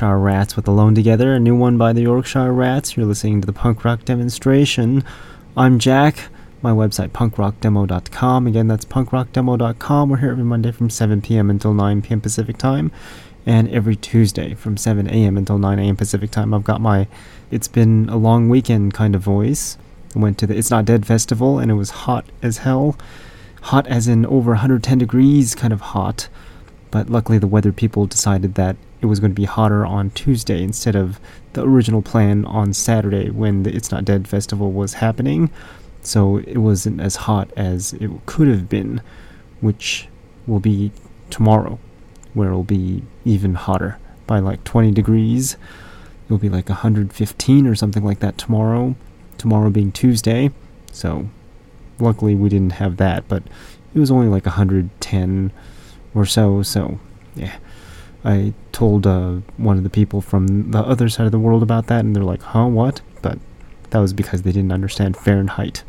Yorkshire Rats with Alone Together, a new one by the Yorkshire Rats. You're listening to the punk rock demonstration. I'm Jack, my website punkrockdemo.com. Again, that's punkrockdemo.com. We're here every Monday from 7 p.m. until 9 p.m. Pacific time, and every Tuesday from 7 a.m. until 9 a.m. Pacific time. I've got my It's Been a Long Weekend kind of voice. I went to the It's Not Dead festival, and it was hot as hell. Hot as in over 110 degrees, kind of hot but luckily the weather people decided that it was going to be hotter on Tuesday instead of the original plan on Saturday when the It's Not Dead festival was happening. So it wasn't as hot as it could have been, which will be tomorrow, where it'll be even hotter by like 20 degrees. It'll be like 115 or something like that tomorrow, tomorrow being Tuesday. So luckily we didn't have that, but it was only like 110 or so. So, yeah. I told uh, one of the people from the other side of the world about that, and they're like, huh, what? But that was because they didn't understand Fahrenheit.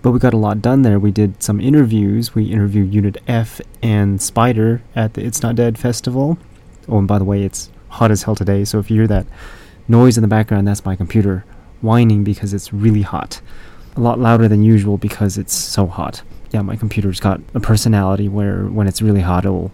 But we got a lot done there. We did some interviews. We interviewed Unit F and Spider at the It's Not Dead festival. Oh, and by the way, it's hot as hell today, so if you hear that noise in the background, that's my computer whining because it's really hot. A lot louder than usual because it's so hot yeah, my computer's got a personality where when it's really hot, it'll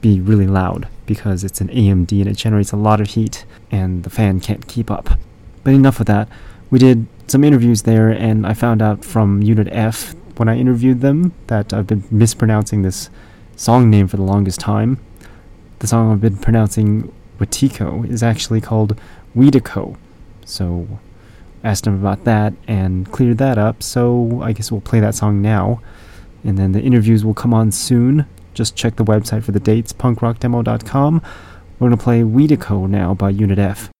be really loud because it's an AMD and it generates a lot of heat and the fan can't keep up. But enough of that. We did some interviews there, and I found out from Unit F when I interviewed them that I've been mispronouncing this song name for the longest time. The song I've been pronouncing Watiko is actually called Weedico. So asked him about that and cleared that up. So I guess we'll play that song now and then the interviews will come on soon. Just check the website for the dates, punkrockdemo.com. We're going to play Weedico now by Unit F.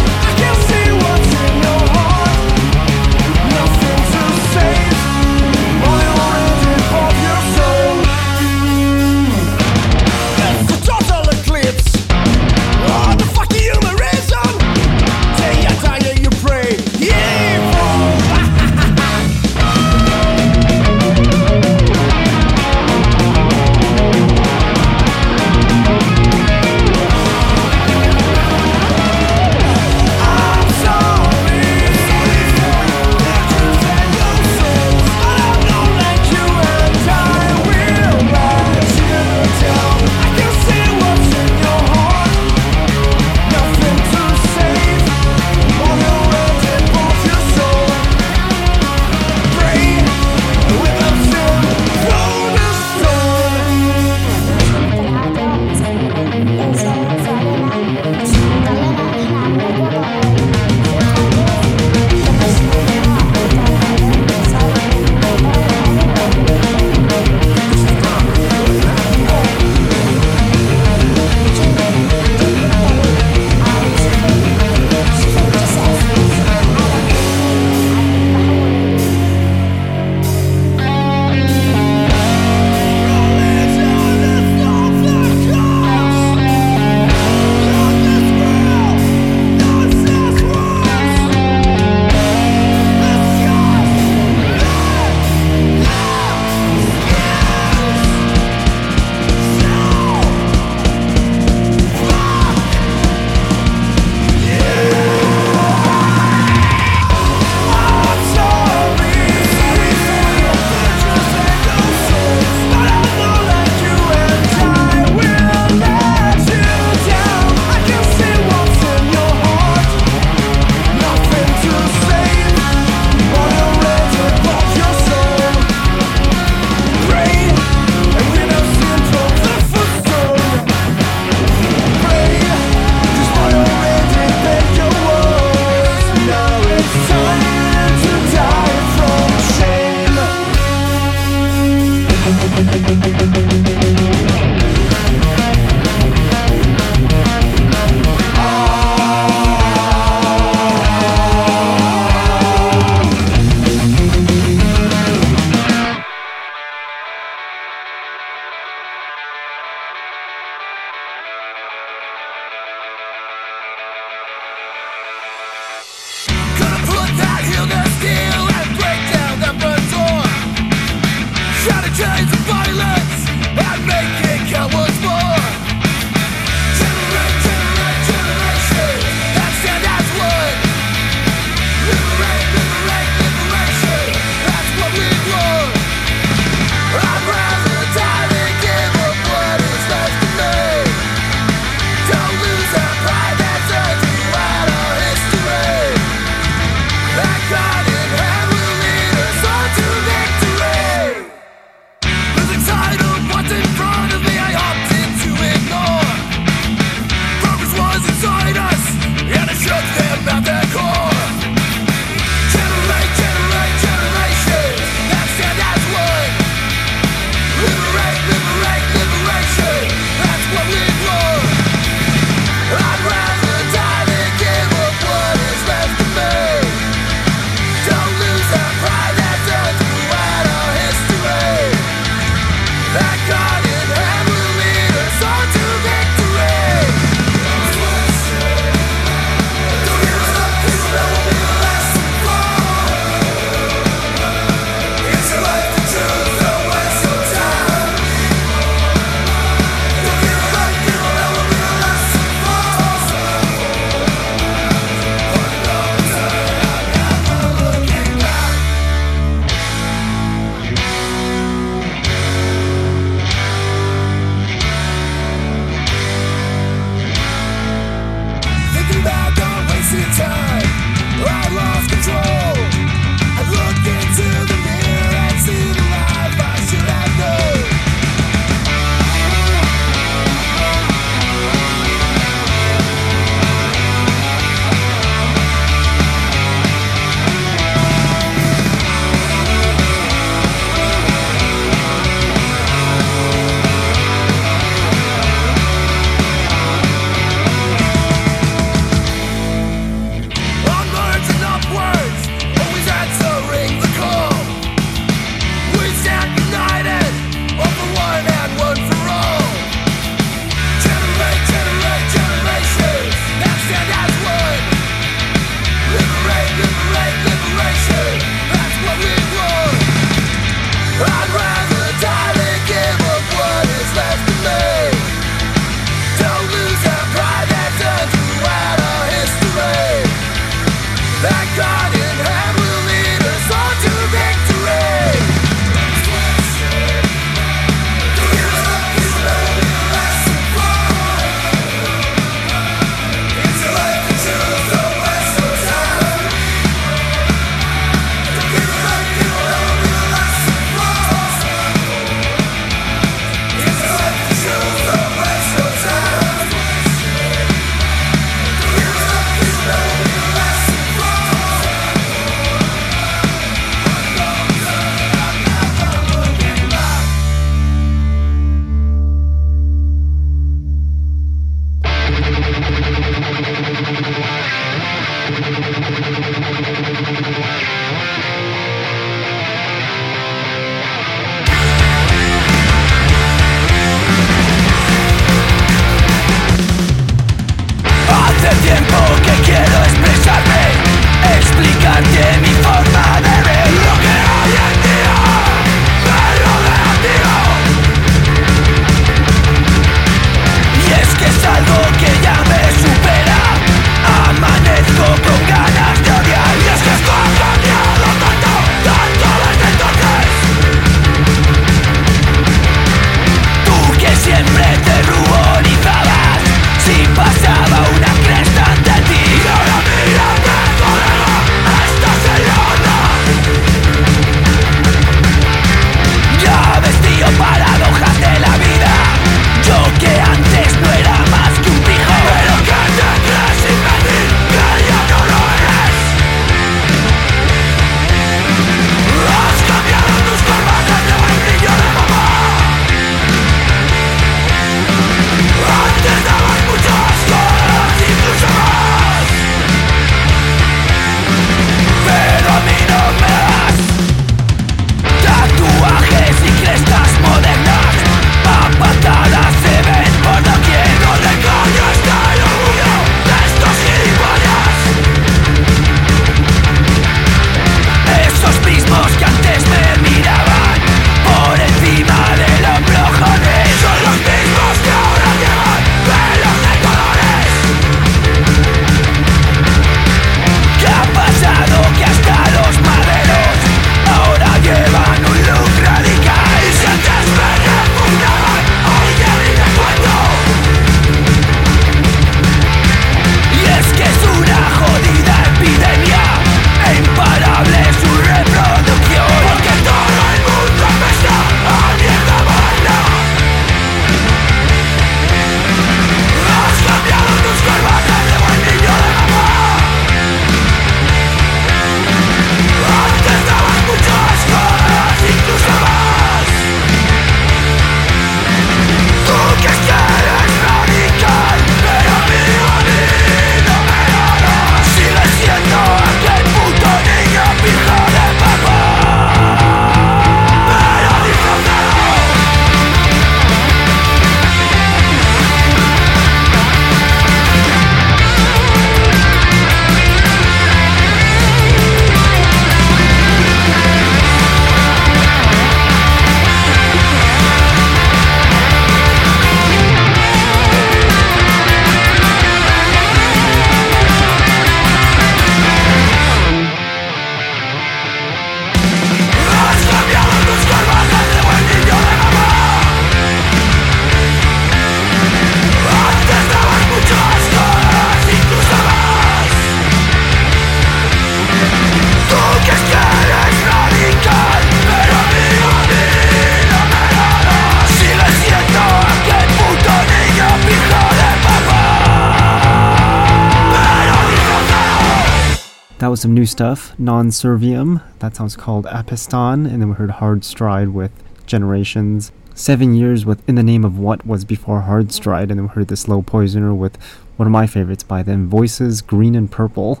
was some new stuff. Non Servium, that sounds called Apiston, and then we heard Hard Stride with Generations. Seven Years with In the Name of What was before Hard Stride, and then we heard The Slow Poisoner with one of my favorites by them, Voices Green and Purple.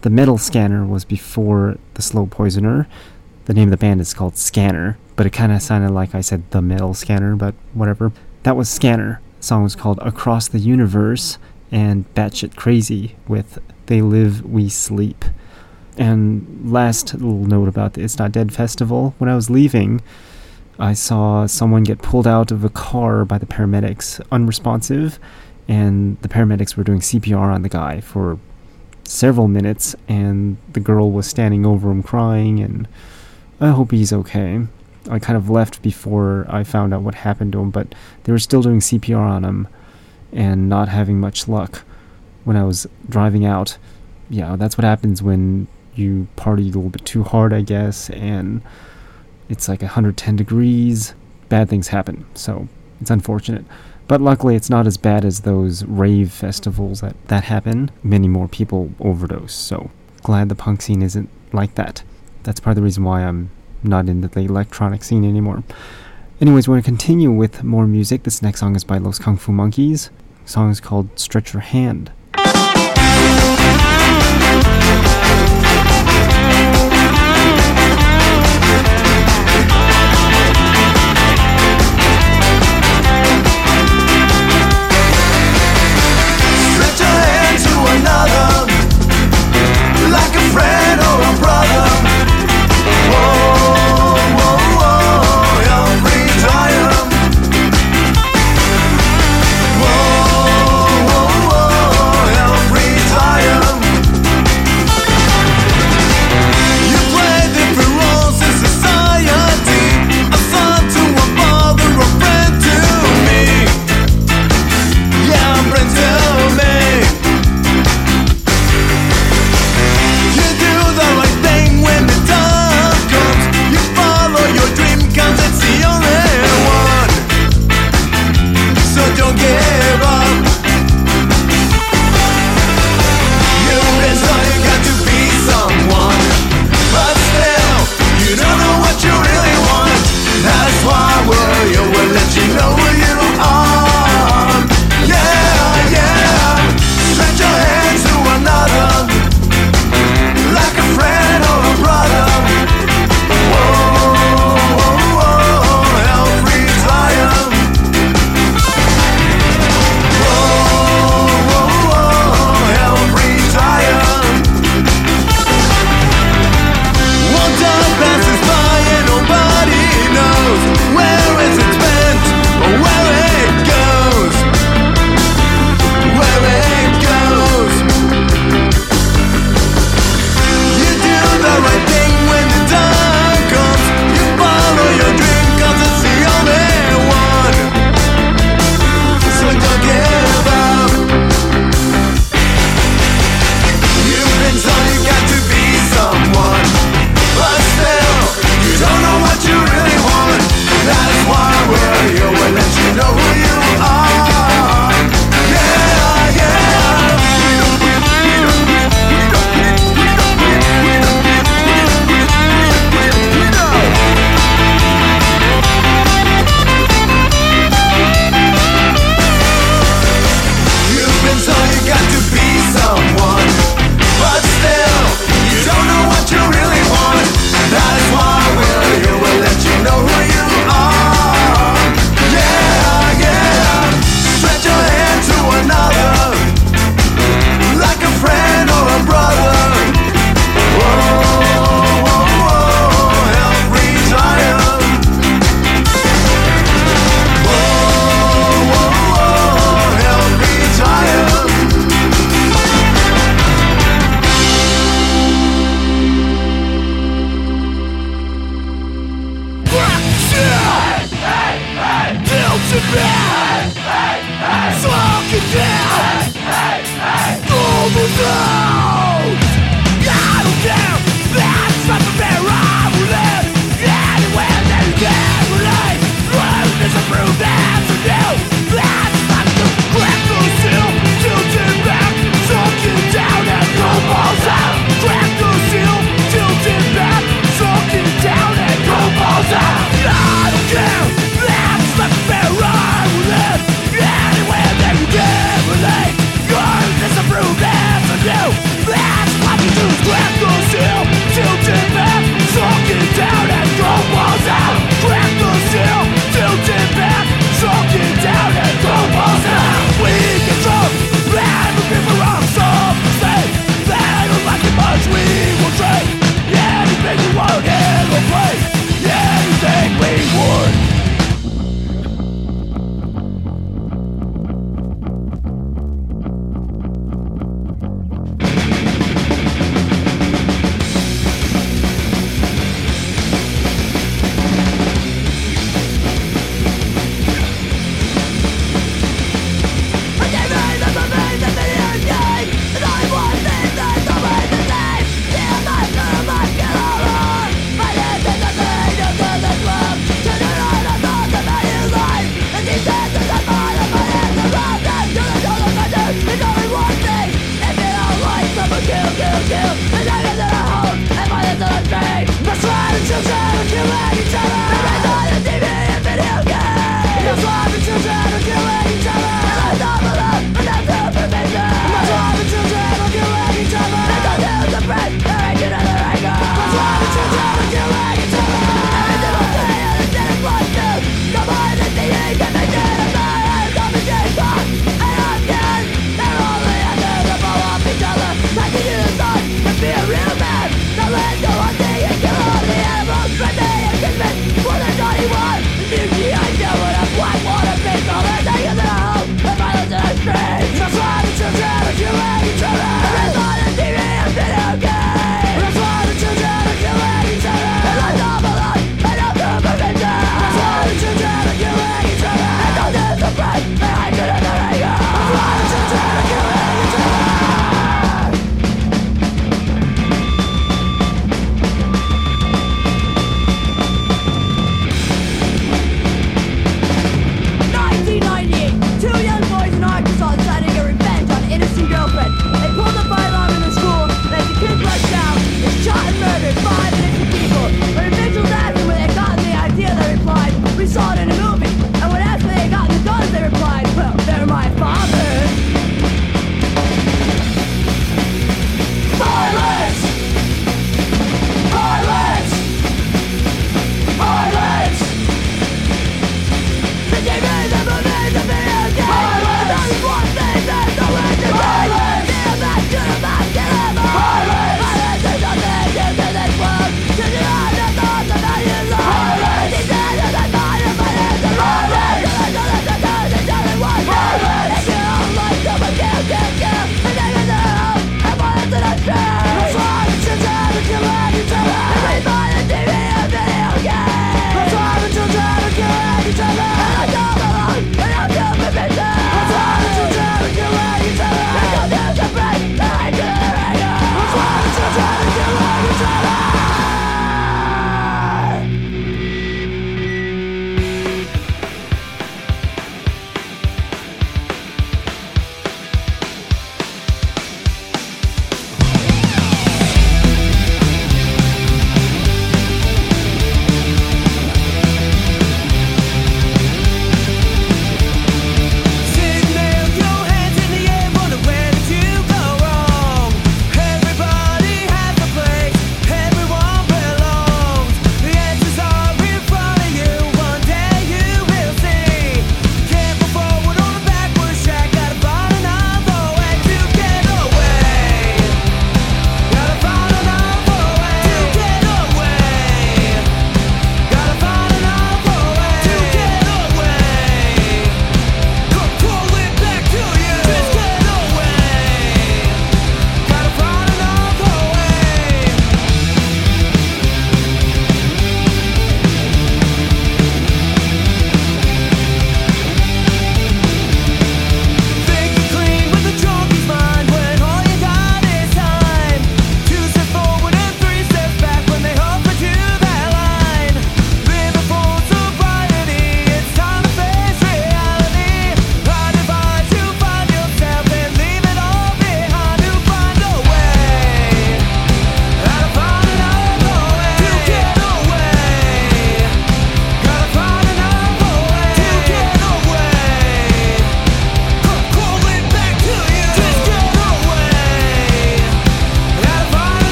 The Metal Scanner was before The Slow Poisoner. The name of the band is called Scanner, but it kind of sounded like I said The Metal Scanner, but whatever. That was Scanner. The song was called Across the Universe and Batshit Crazy with They Live, We Sleep. And last little note about the It's Not Dead festival. When I was leaving, I saw someone get pulled out of a car by the paramedics, unresponsive, and the paramedics were doing CPR on the guy for several minutes, and the girl was standing over him crying, and I hope he's okay. I kind of left before I found out what happened to him, but they were still doing CPR on him and not having much luck when I was driving out. Yeah, that's what happens when you party a little bit too hard, I guess, and it's like 110 degrees. Bad things happen, so it's unfortunate. But luckily, it's not as bad as those rave festivals that, that happen. Many more people overdose, so glad the punk scene isn't like that. That's part of the reason why I'm not into the electronic scene anymore. Anyways, we're going to continue with more music. This next song is by Los Kung Fu Monkeys. The song is called Stretch Your Hand.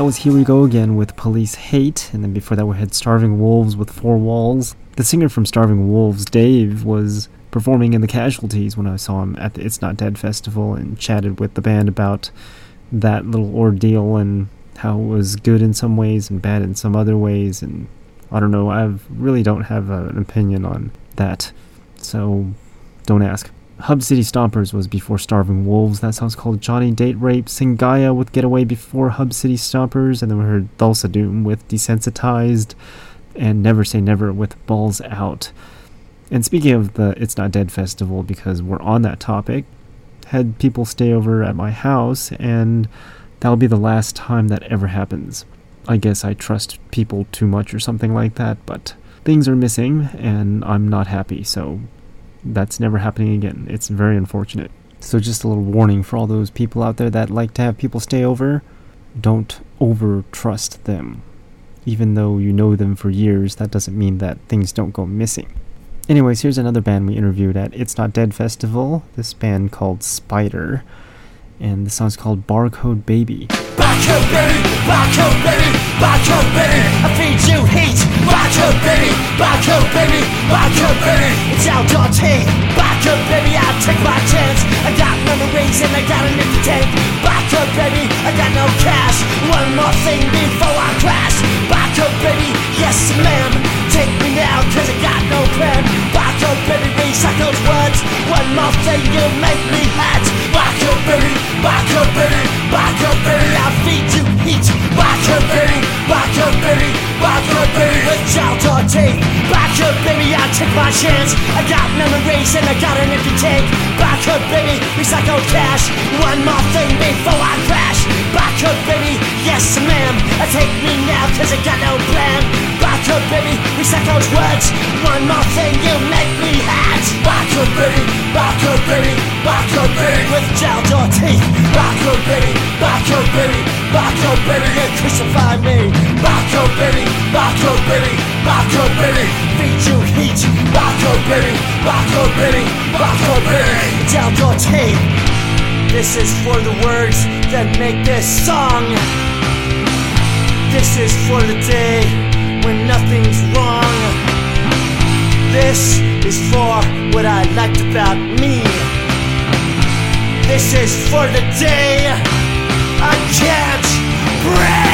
That was Here We Go Again with Police Hate, and then before that we had Starving Wolves with Four Walls. The singer from Starving Wolves, Dave, was performing in the casualties when I saw him at the It's Not Dead festival and chatted with the band about that little ordeal and how it was good in some ways and bad in some other ways and I don't know, I really don't have an opinion on that. So don't ask. Hub City Stompers was before Starving Wolves. That song's called Johnny Date Rape. Singaya with Getaway before Hub City Stompers. And then we heard Thulsa Doom with Desensitized. And Never Say Never with Balls Out. And speaking of the It's Not Dead festival, because we're on that topic, had people stay over at my house, and that'll be the last time that ever happens. I guess I trust people too much or something like that, but things are missing, and I'm not happy, so that's never happening again. It's very unfortunate. So, just a little warning for all those people out there that like to have people stay over don't over trust them. Even though you know them for years, that doesn't mean that things don't go missing. Anyways, here's another band we interviewed at It's Not Dead Festival. This band called Spider. And the song's called Barcode Baby. Barcode baby, barcode baby, barcode baby. I feed you heat. Barcode baby, barcode baby, barcode baby. It's outdoor tea. Barcode baby, I take my chance. I got memories and I got an empty tank. Barcode baby, I got no cash. One more thing before I crash. Barcode baby, yes ma'am. Take me now, cause I got no plan. Barcode baby, recycled words. One more thing, you make me hatch. Barcode baby, barcode baby, barcode baby. I feed you heat. Barcode baby, barcode baby, barcode baby. With outdoor teeth. Baby, I take my chance. I got memories and I got an empty tank. Baby, recycled cash. One more thing before I crash. Baby, yes ma'am. Take me now, cause I got no plan. Barcode baby, recycled words. One more thing, you make me hatch. Barcode baby, barcode baby, barcode baby. With outdoor teeth. Barcode baby, barcode baby, barcode baby. You crucify me. Barcode baby, barcode baby, barcode baby. Feed you heat. Barcode baby, barcode baby, barcode baby. It's outdoor teeth. This is for the words that make this song. This is for the day when nothing's wrong. This is for what I liked about me. This is for the day I can't breathe.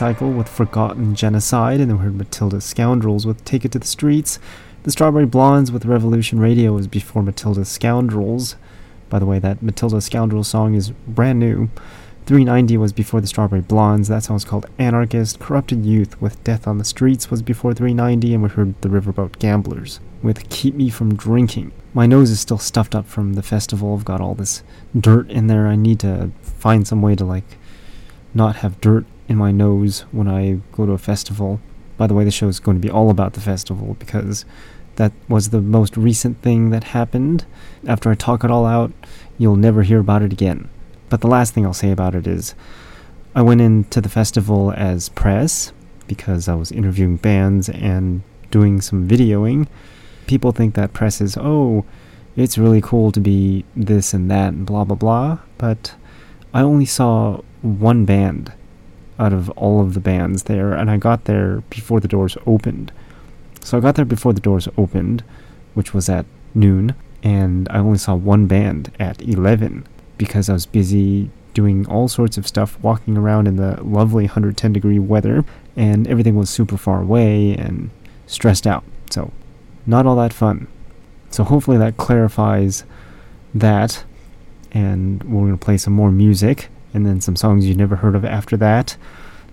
Cycle with Forgotten Genocide, and then we heard Matilda Scoundrels with Take It to the Streets. The Strawberry Blondes with Revolution Radio was before Matilda Scoundrels. By the way, that Matilda Scoundrels song is brand new. 390 was before the Strawberry Blondes. That song was called Anarchist. Corrupted Youth with Death on the Streets was before 390, and we heard the Riverboat Gamblers with Keep Me From Drinking. My nose is still stuffed up from the festival. I've got all this dirt in there. I need to find some way to, like, not have dirt in my nose when I go to a festival. By the way, the show is going to be all about the festival because that was the most recent thing that happened. After I talk it all out, you'll never hear about it again. But the last thing I'll say about it is I went into the festival as press because I was interviewing bands and doing some videoing. People think that press is, oh, it's really cool to be this and that and blah blah blah, but I only saw one band out of all of the bands there, and I got there before the doors opened. So I got there before the doors opened, which was at noon, and I only saw one band at 11 because I was busy doing all sorts of stuff, walking around in the lovely 110 degree weather, and everything was super far away and stressed out. So, not all that fun. So, hopefully, that clarifies that. And we're going to play some more music and then some songs you never heard of after that.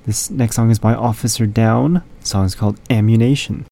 This next song is by Officer Down. The song is called Ammunition.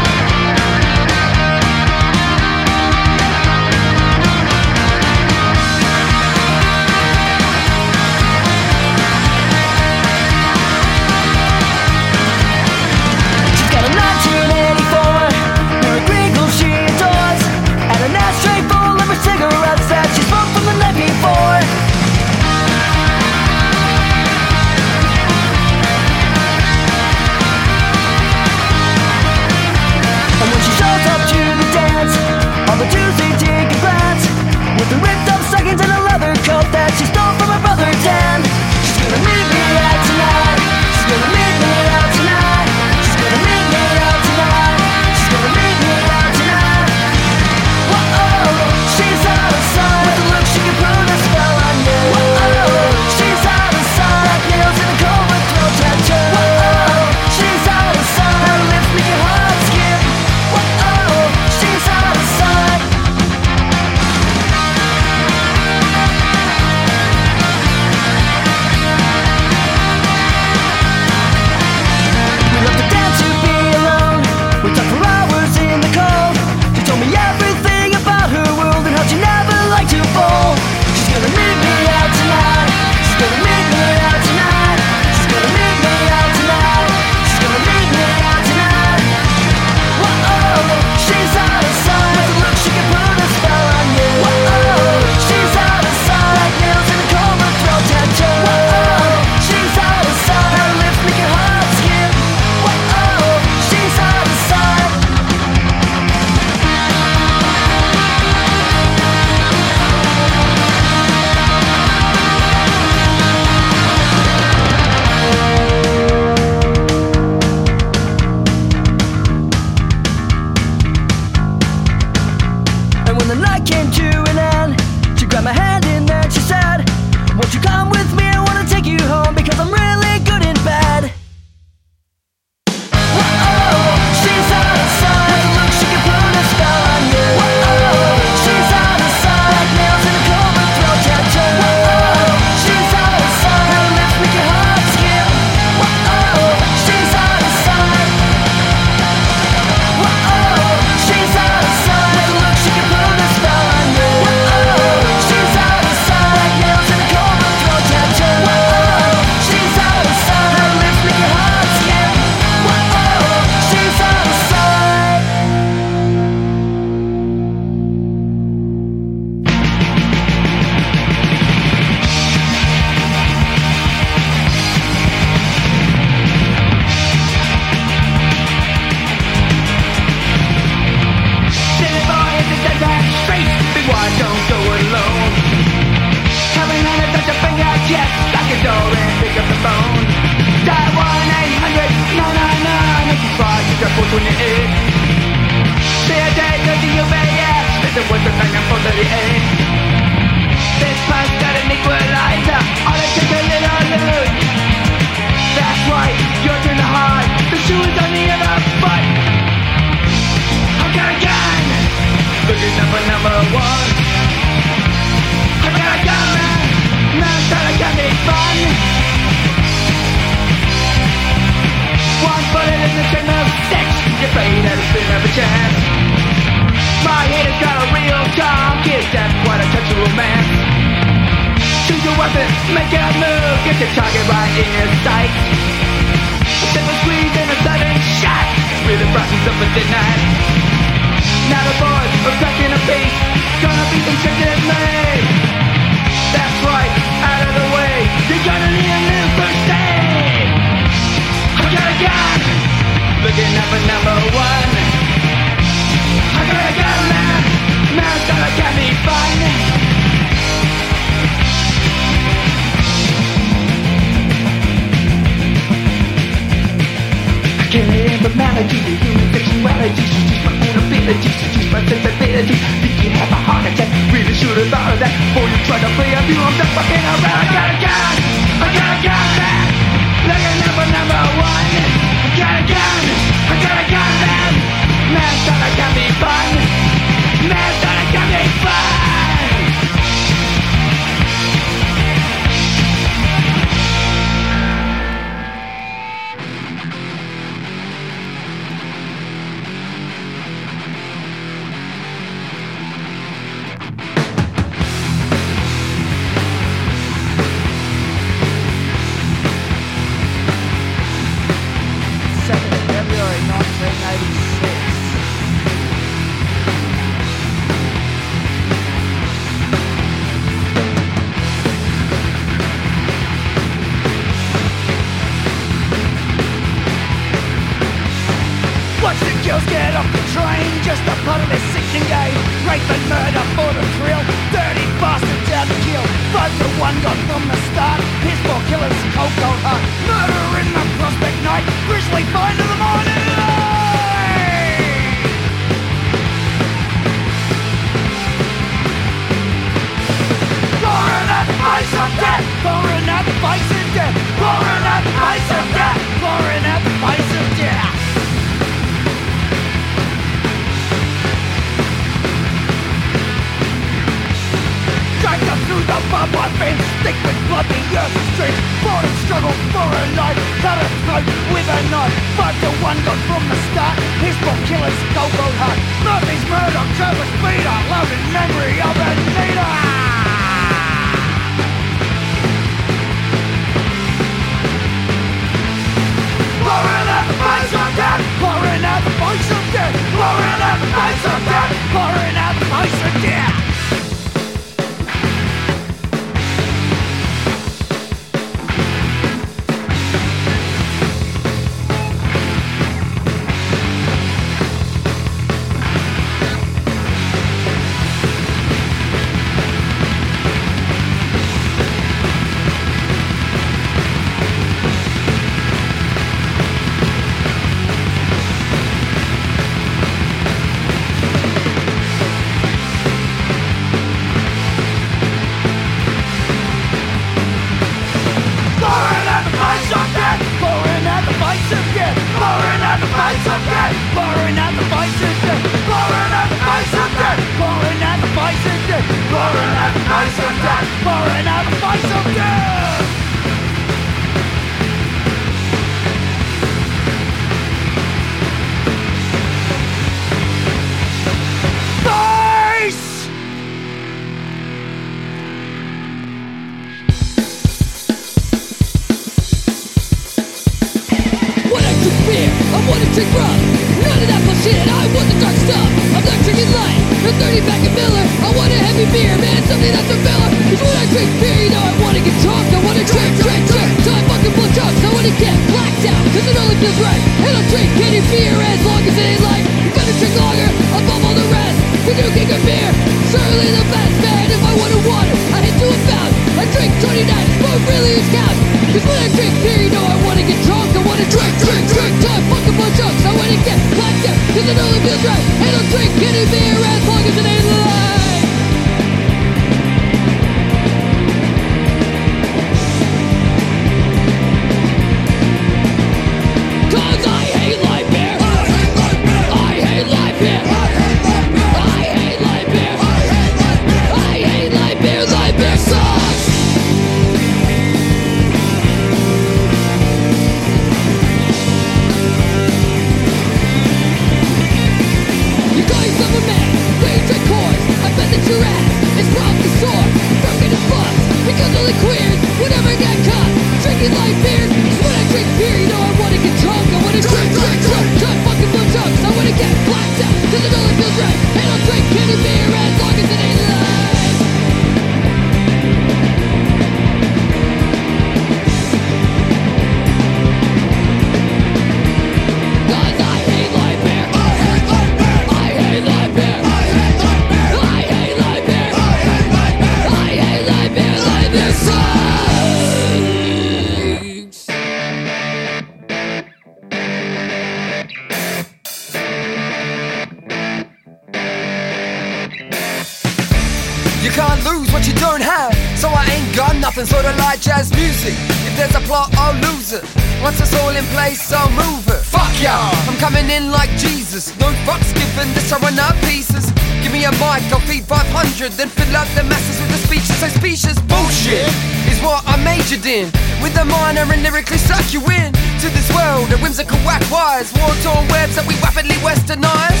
And lyrically suck you in to this world of whimsical whack wires, war-torn webs that we rapidly westernize.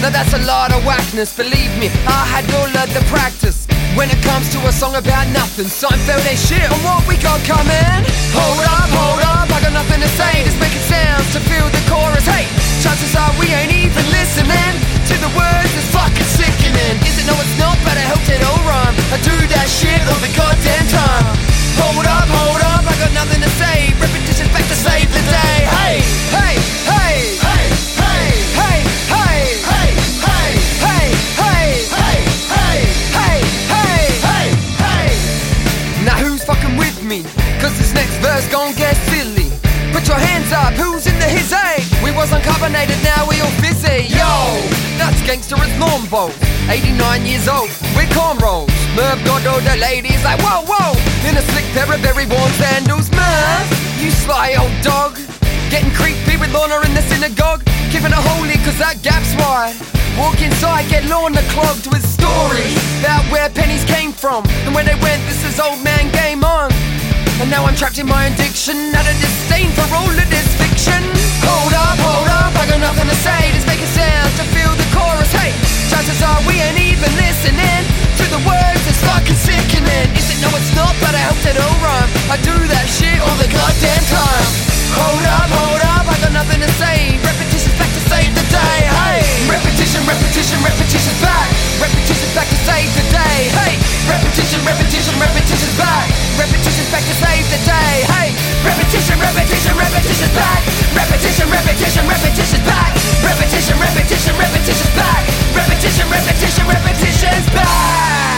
Now that's a lot of whackness, believe me, I had all of the practice. When it comes to a song about nothing, Seinfeld ain't shit on what we got coming. Hold up, hold up, I got nothing to say, just making sounds to feel the chorus. Hey, chances are we ain't even listening to the words, it's fucking sickening. Is it? No, it's not, but I hope it all rhyme. I do that shit all the goddamn time. Hold up, hold up, I got nothing to say, repetition's to save the day. Hey, hey, hey, hey, hey, hey, hey, hey, hey, hey, hey, hey, hey, hey, hey, hey, hey. Now who's fucking with me? Cause this next verse gon' get silly. Put your hands up, who's in the hizzy? We was uncarbonated, now we all fizzy. Yo, that's gangster as bowls. 89 years old, with cornrows. Merv all the ladies like, whoa, whoa. In a slick pair of very worn sandals. Merv, you sly old dog. Getting creepy with Lorna in the synagogue. Keeping it holy cause that gap's wide. Walk inside, get Lorna clogged with stories about where pennies came from and where they went. This is old man game on. And now I'm trapped in my addiction, out of disdain for all of this fiction. Hold up, hold up, I got nothing to say, just make a sound to feel the chorus. Hey, chances are we ain't even listening to the words, it's fucking sickening. Is it? No, it's not, but I hope that all rhyme. I do that shit all the goddamn time. Hold up, hold up, I got nothing to say. Repetition's back to save the day. Hey, repetition, repetition, repetition's back. Repetition's back to save the day. Hey, repetition, repetition, repetition's back. Repetition's back to save the day. Hey, repetition, repetition, repetition's back. Repetition, repetition, repetition's back. Repetition, repetition, repetition's back. Repetition, repetition, repetition's back.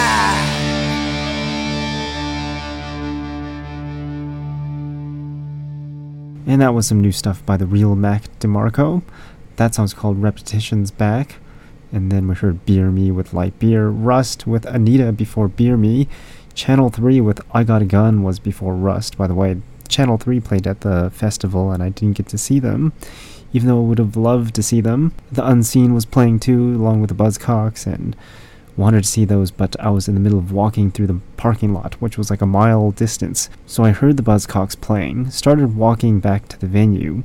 And that was some new stuff by the real Mac DeMarco. That song's called Repetitions Back. And then we heard Beer Me with Light Beer, Rust with Anita before Beer Me, Channel 3 with I Got a Gun was before Rust. By the way, Channel 3 played at the festival and I didn't get to see them, even though I would have loved to see them. The Unseen was playing too, along with the Buzzcocks, and wanted to see those, but I was in the middle of walking through the parking lot, which was like a mile distance. So I heard the Buzzcocks playing, started walking back to the venue,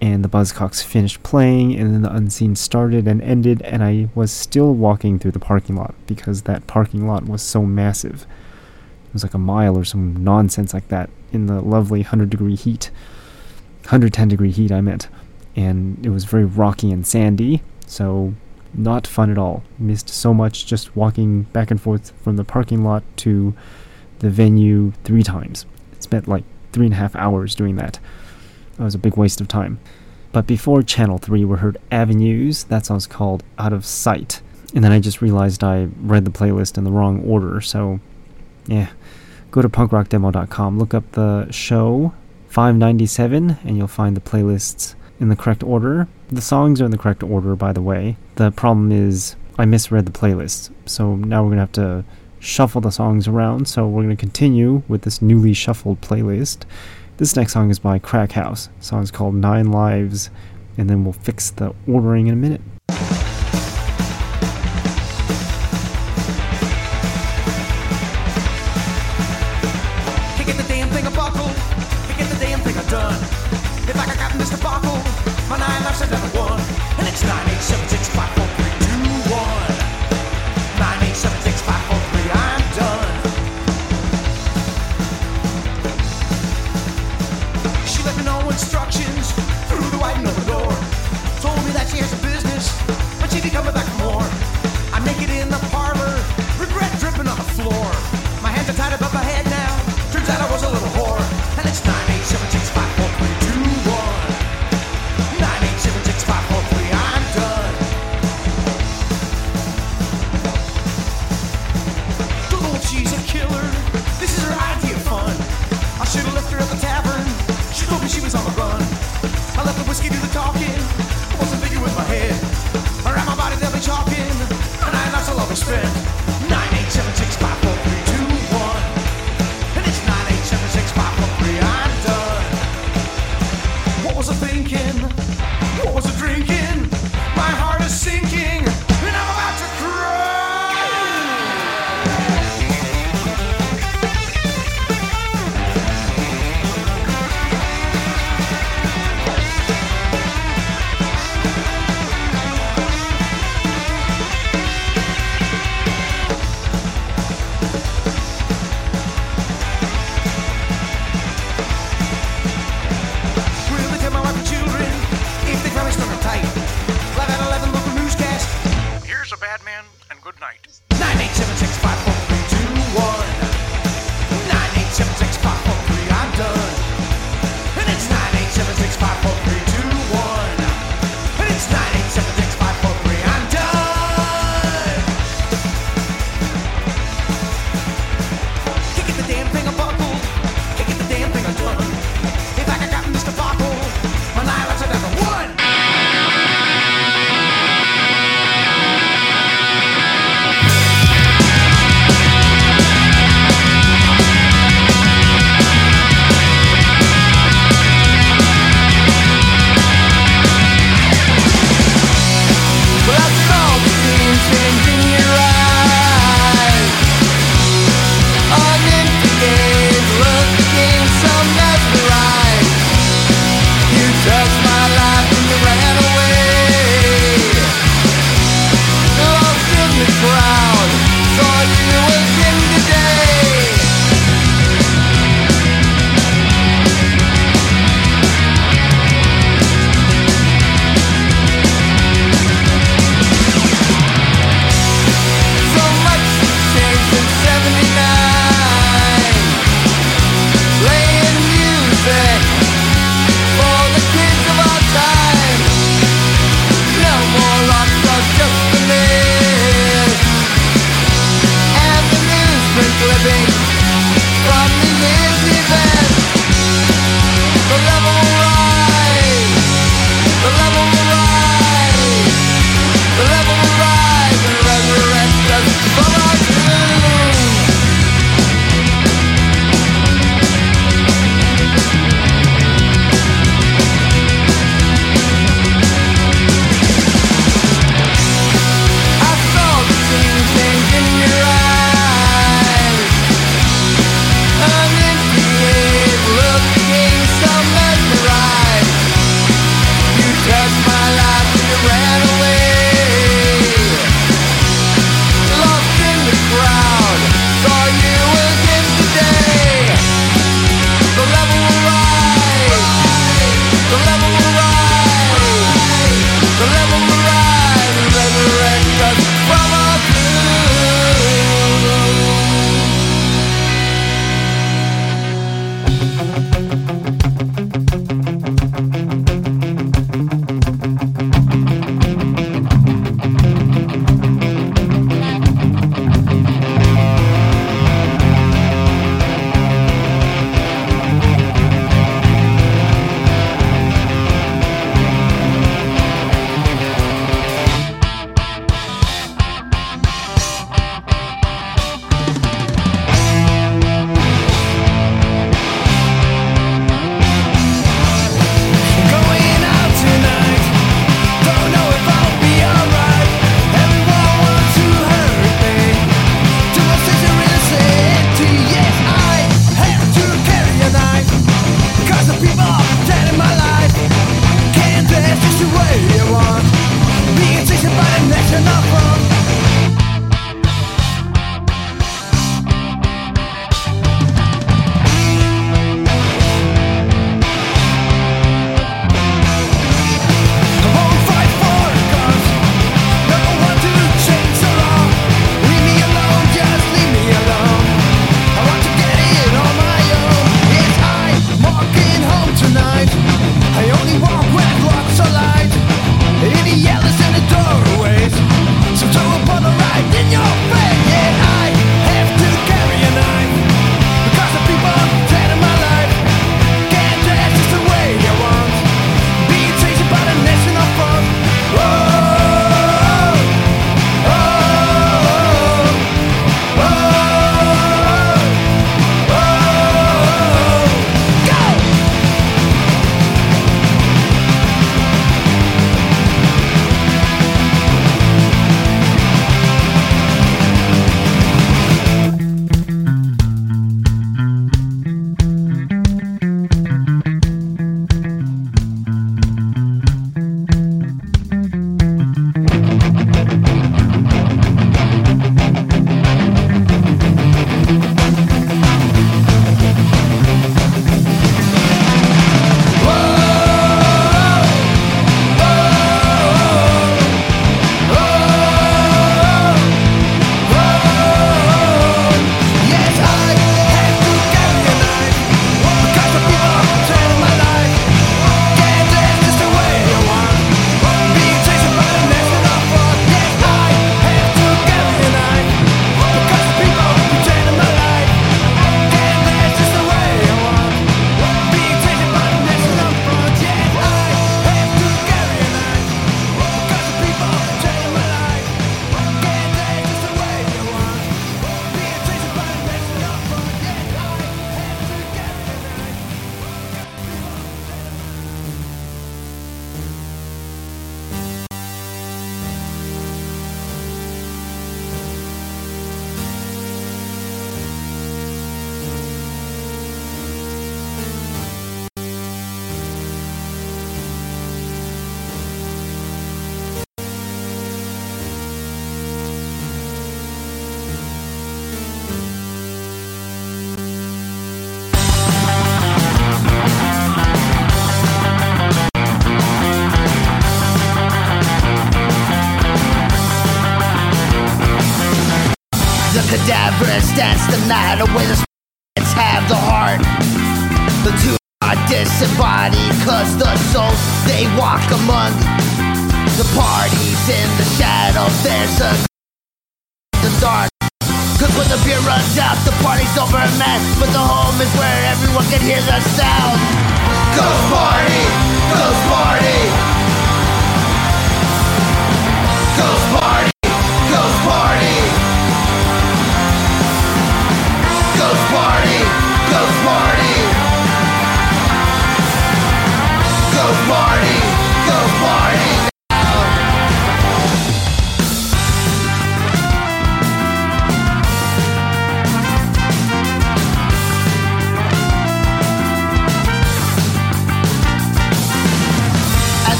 and the Buzzcocks finished playing, and then the Unseen started and ended, and I was still walking through the parking lot because that parking lot was so massive. It was like a mile or some nonsense like that in the lovely 100 degree heat. 110 degree heat, I meant. And it was very rocky and sandy, so not fun at all. Missed so much just walking back and forth from the parking lot to the venue three times. Spent like three and a half hours doing that. That was a big waste of time. But before Channel 3, we heard Avenues. That song's called Out of Sight. And then I just realized I read the playlist in the wrong order, so yeah. Go to punkrockdemo.com, look up the show 597, and you'll find the playlists in the correct order. The songs are in the correct order, by the way. The problem is I misread the playlist, so now we're gonna have to shuffle the songs around. So we're gonna continue with this newly shuffled playlist. This next song is by Crack House. The song's called Nine Lives, and then we'll fix the ordering in a minute.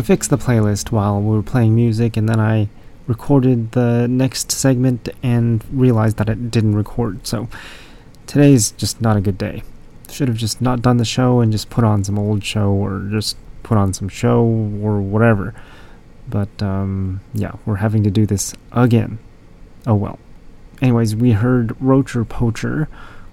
I fixed the playlist while we were playing music, and then I recorded the next segment and realized that it didn't record. So today's just not a good day. Should have just not done the show and just put on some old show or just put on some show or whatever. But um, yeah, we're having to do this again. Oh well. Anyways, we heard Roacher Poacher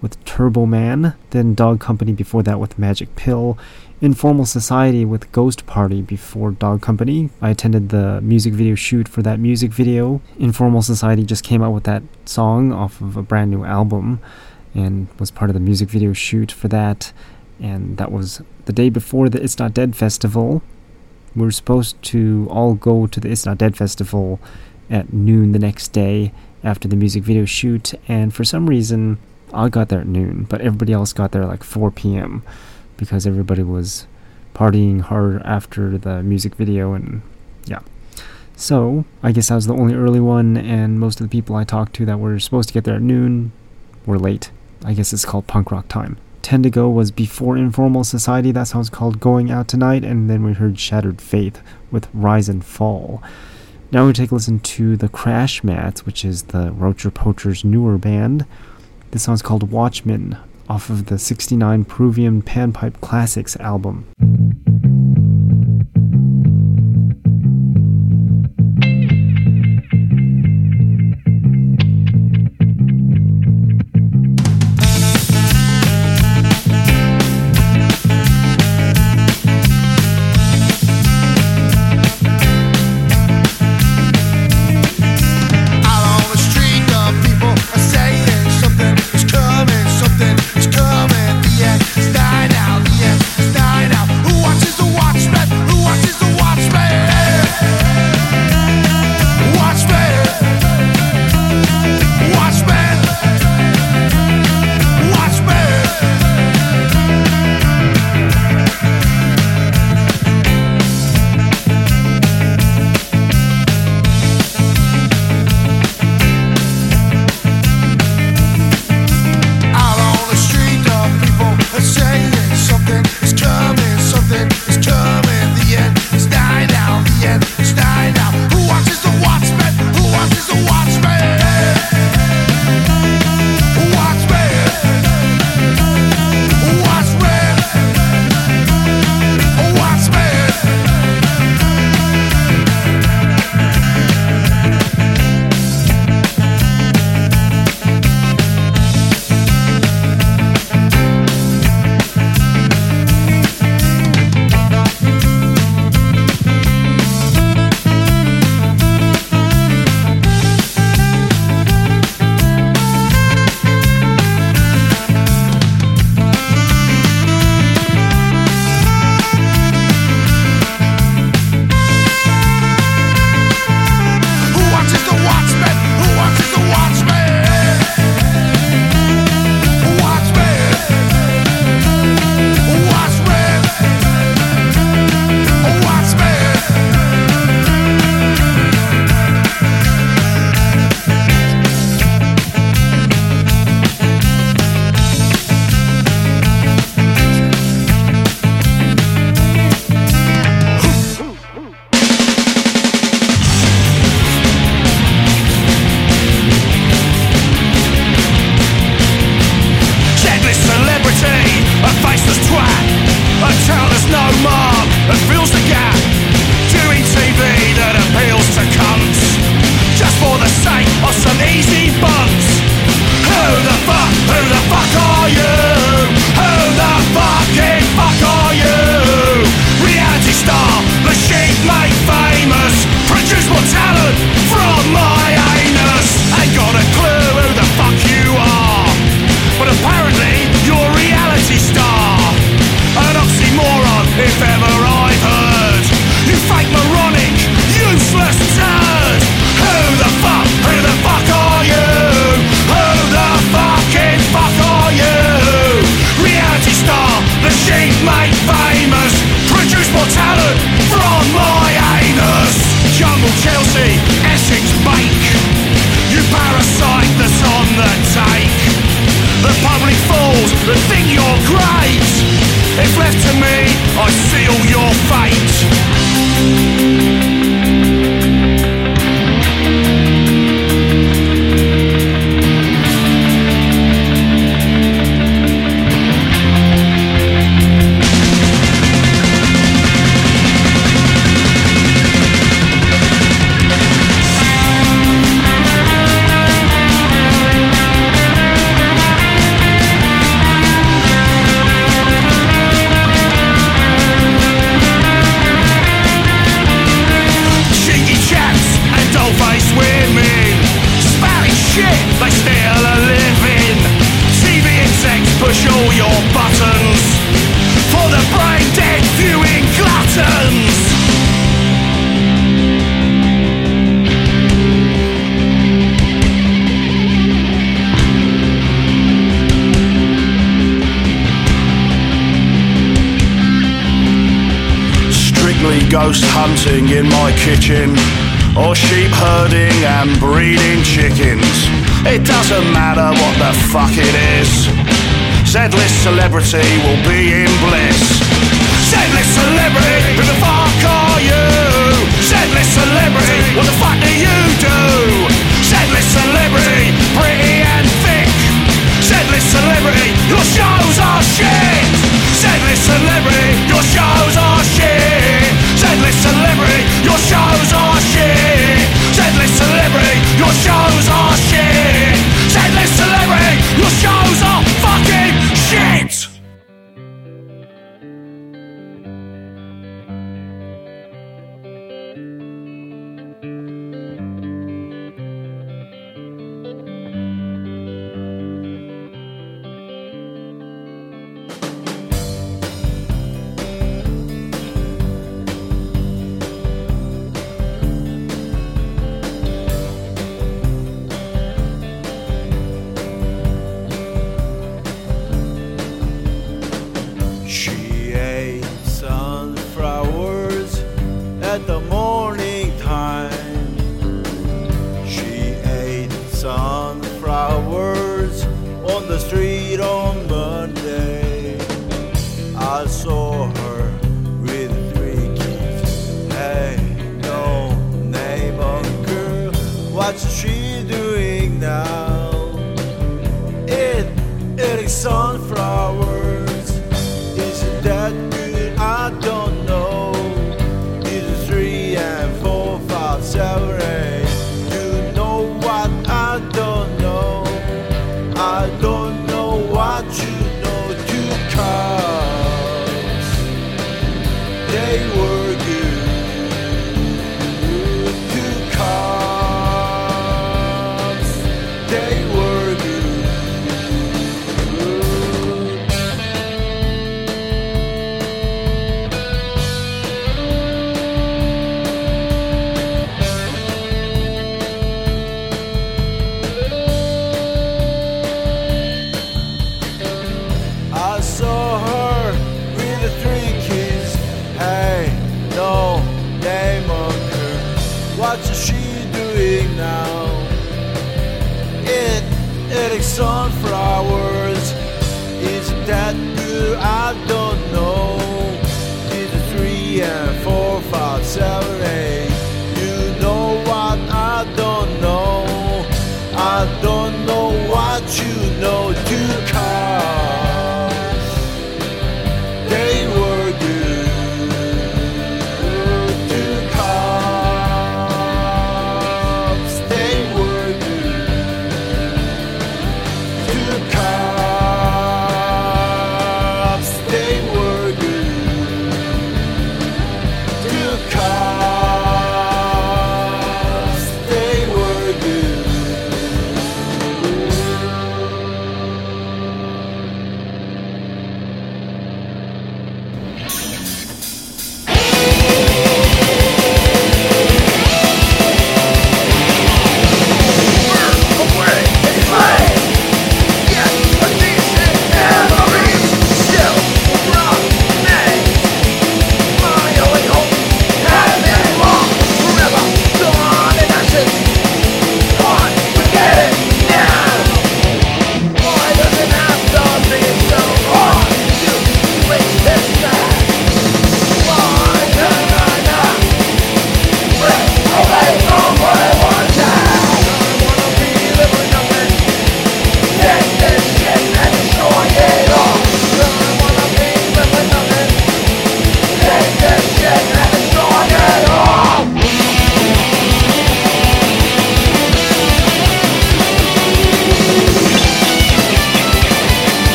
with Turbo Man, then Dog Company before that with Magic Pill, Informal Society with Ghost Party before Dog Company. I attended the music video shoot for that music video. Informal Society just came out with that song off of a brand new album and was part of the music video shoot for that. And that was the day before the It's Not Dead festival. We were supposed to all go to the It's Not Dead festival at noon the next day after the music video shoot, and for some reason, I got there at noon, but everybody else got there like 4 p.m. because everybody was partying hard after the music video, and yeah. So, I guess I was the only early one, and most of the people I talked to that were supposed to get there at noon were late. I guess it's called punk rock time. 10 to go was before Informal Society, that song's called Going Out Tonight, and then we heard Shattered Faith with Rise and Fall. Now we take a listen to the Crash Mats, which is the Roacher Poacher's newer band. This song's called Watchmen, off of the 69 Peruvian Panpipe Classics album. Kitchen,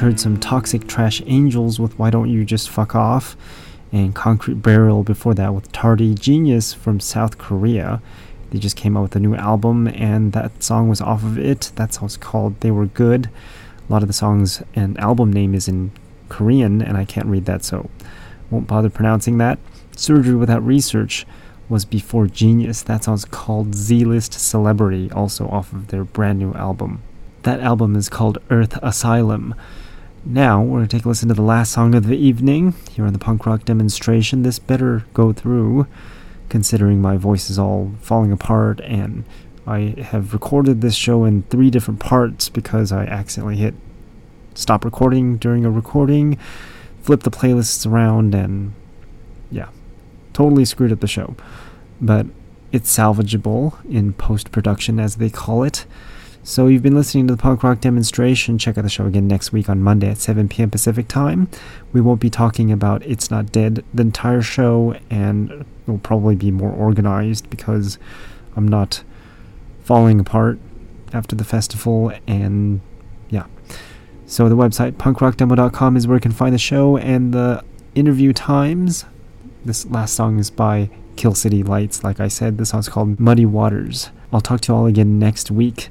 heard some Toxic Trash Angels with Why Don't You Just Fuck Off, and Concrete Burial before that with Tardy Genius from South Korea. They just came out with a new album, and that song was off of it. That song's called They Were Good. A lot of the songs and album name is in Korean, and I can't read that, so won't bother pronouncing that. Surgery Without Research was before Genius. That song's called Z List Celebrity, also off of their brand new album. That album is called Earth Asylum. Now, we're going to take a listen to the last song of the evening here on the punk rock demonstration. This better go through, considering my voice is all falling apart, and I have recorded this show in three different parts because I accidentally hit stop recording during a recording, flipped the playlists around, and yeah, totally screwed up the show. But it's salvageable in post production, as they call it. So you've been listening to the punk rock demonstration. Check out the show again next week on Monday at 7 p.m. Pacific time. We won't be talking about It's Not Dead the entire show, and it'll probably be more organized because I'm not falling apart after the festival, and yeah. So the website punkrockdemo.com is where you can find the show and the interview times. This last song is by Kill City Lights. Like I said, the song's called Muddy Waters. I'll talk to you all again next week.